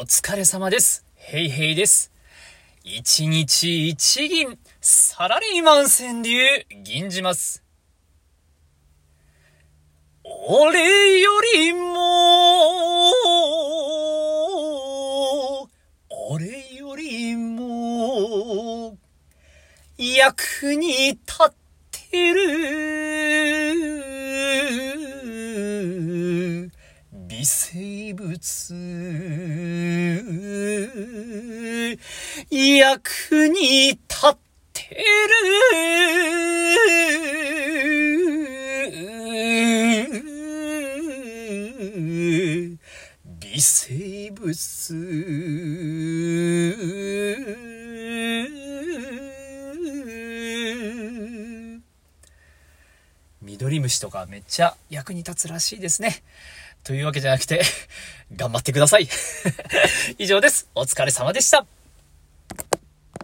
お疲れ様です。ヘイヘイです。一日一銀、サラリーマン川柳、銀じます。俺よりも、俺よりも、役に立ってる微生物役に立ってる微生物緑虫とかめっちゃ役に立つらしいですね。というわけじゃなくて、頑張ってください。以上です。お疲れ様でした。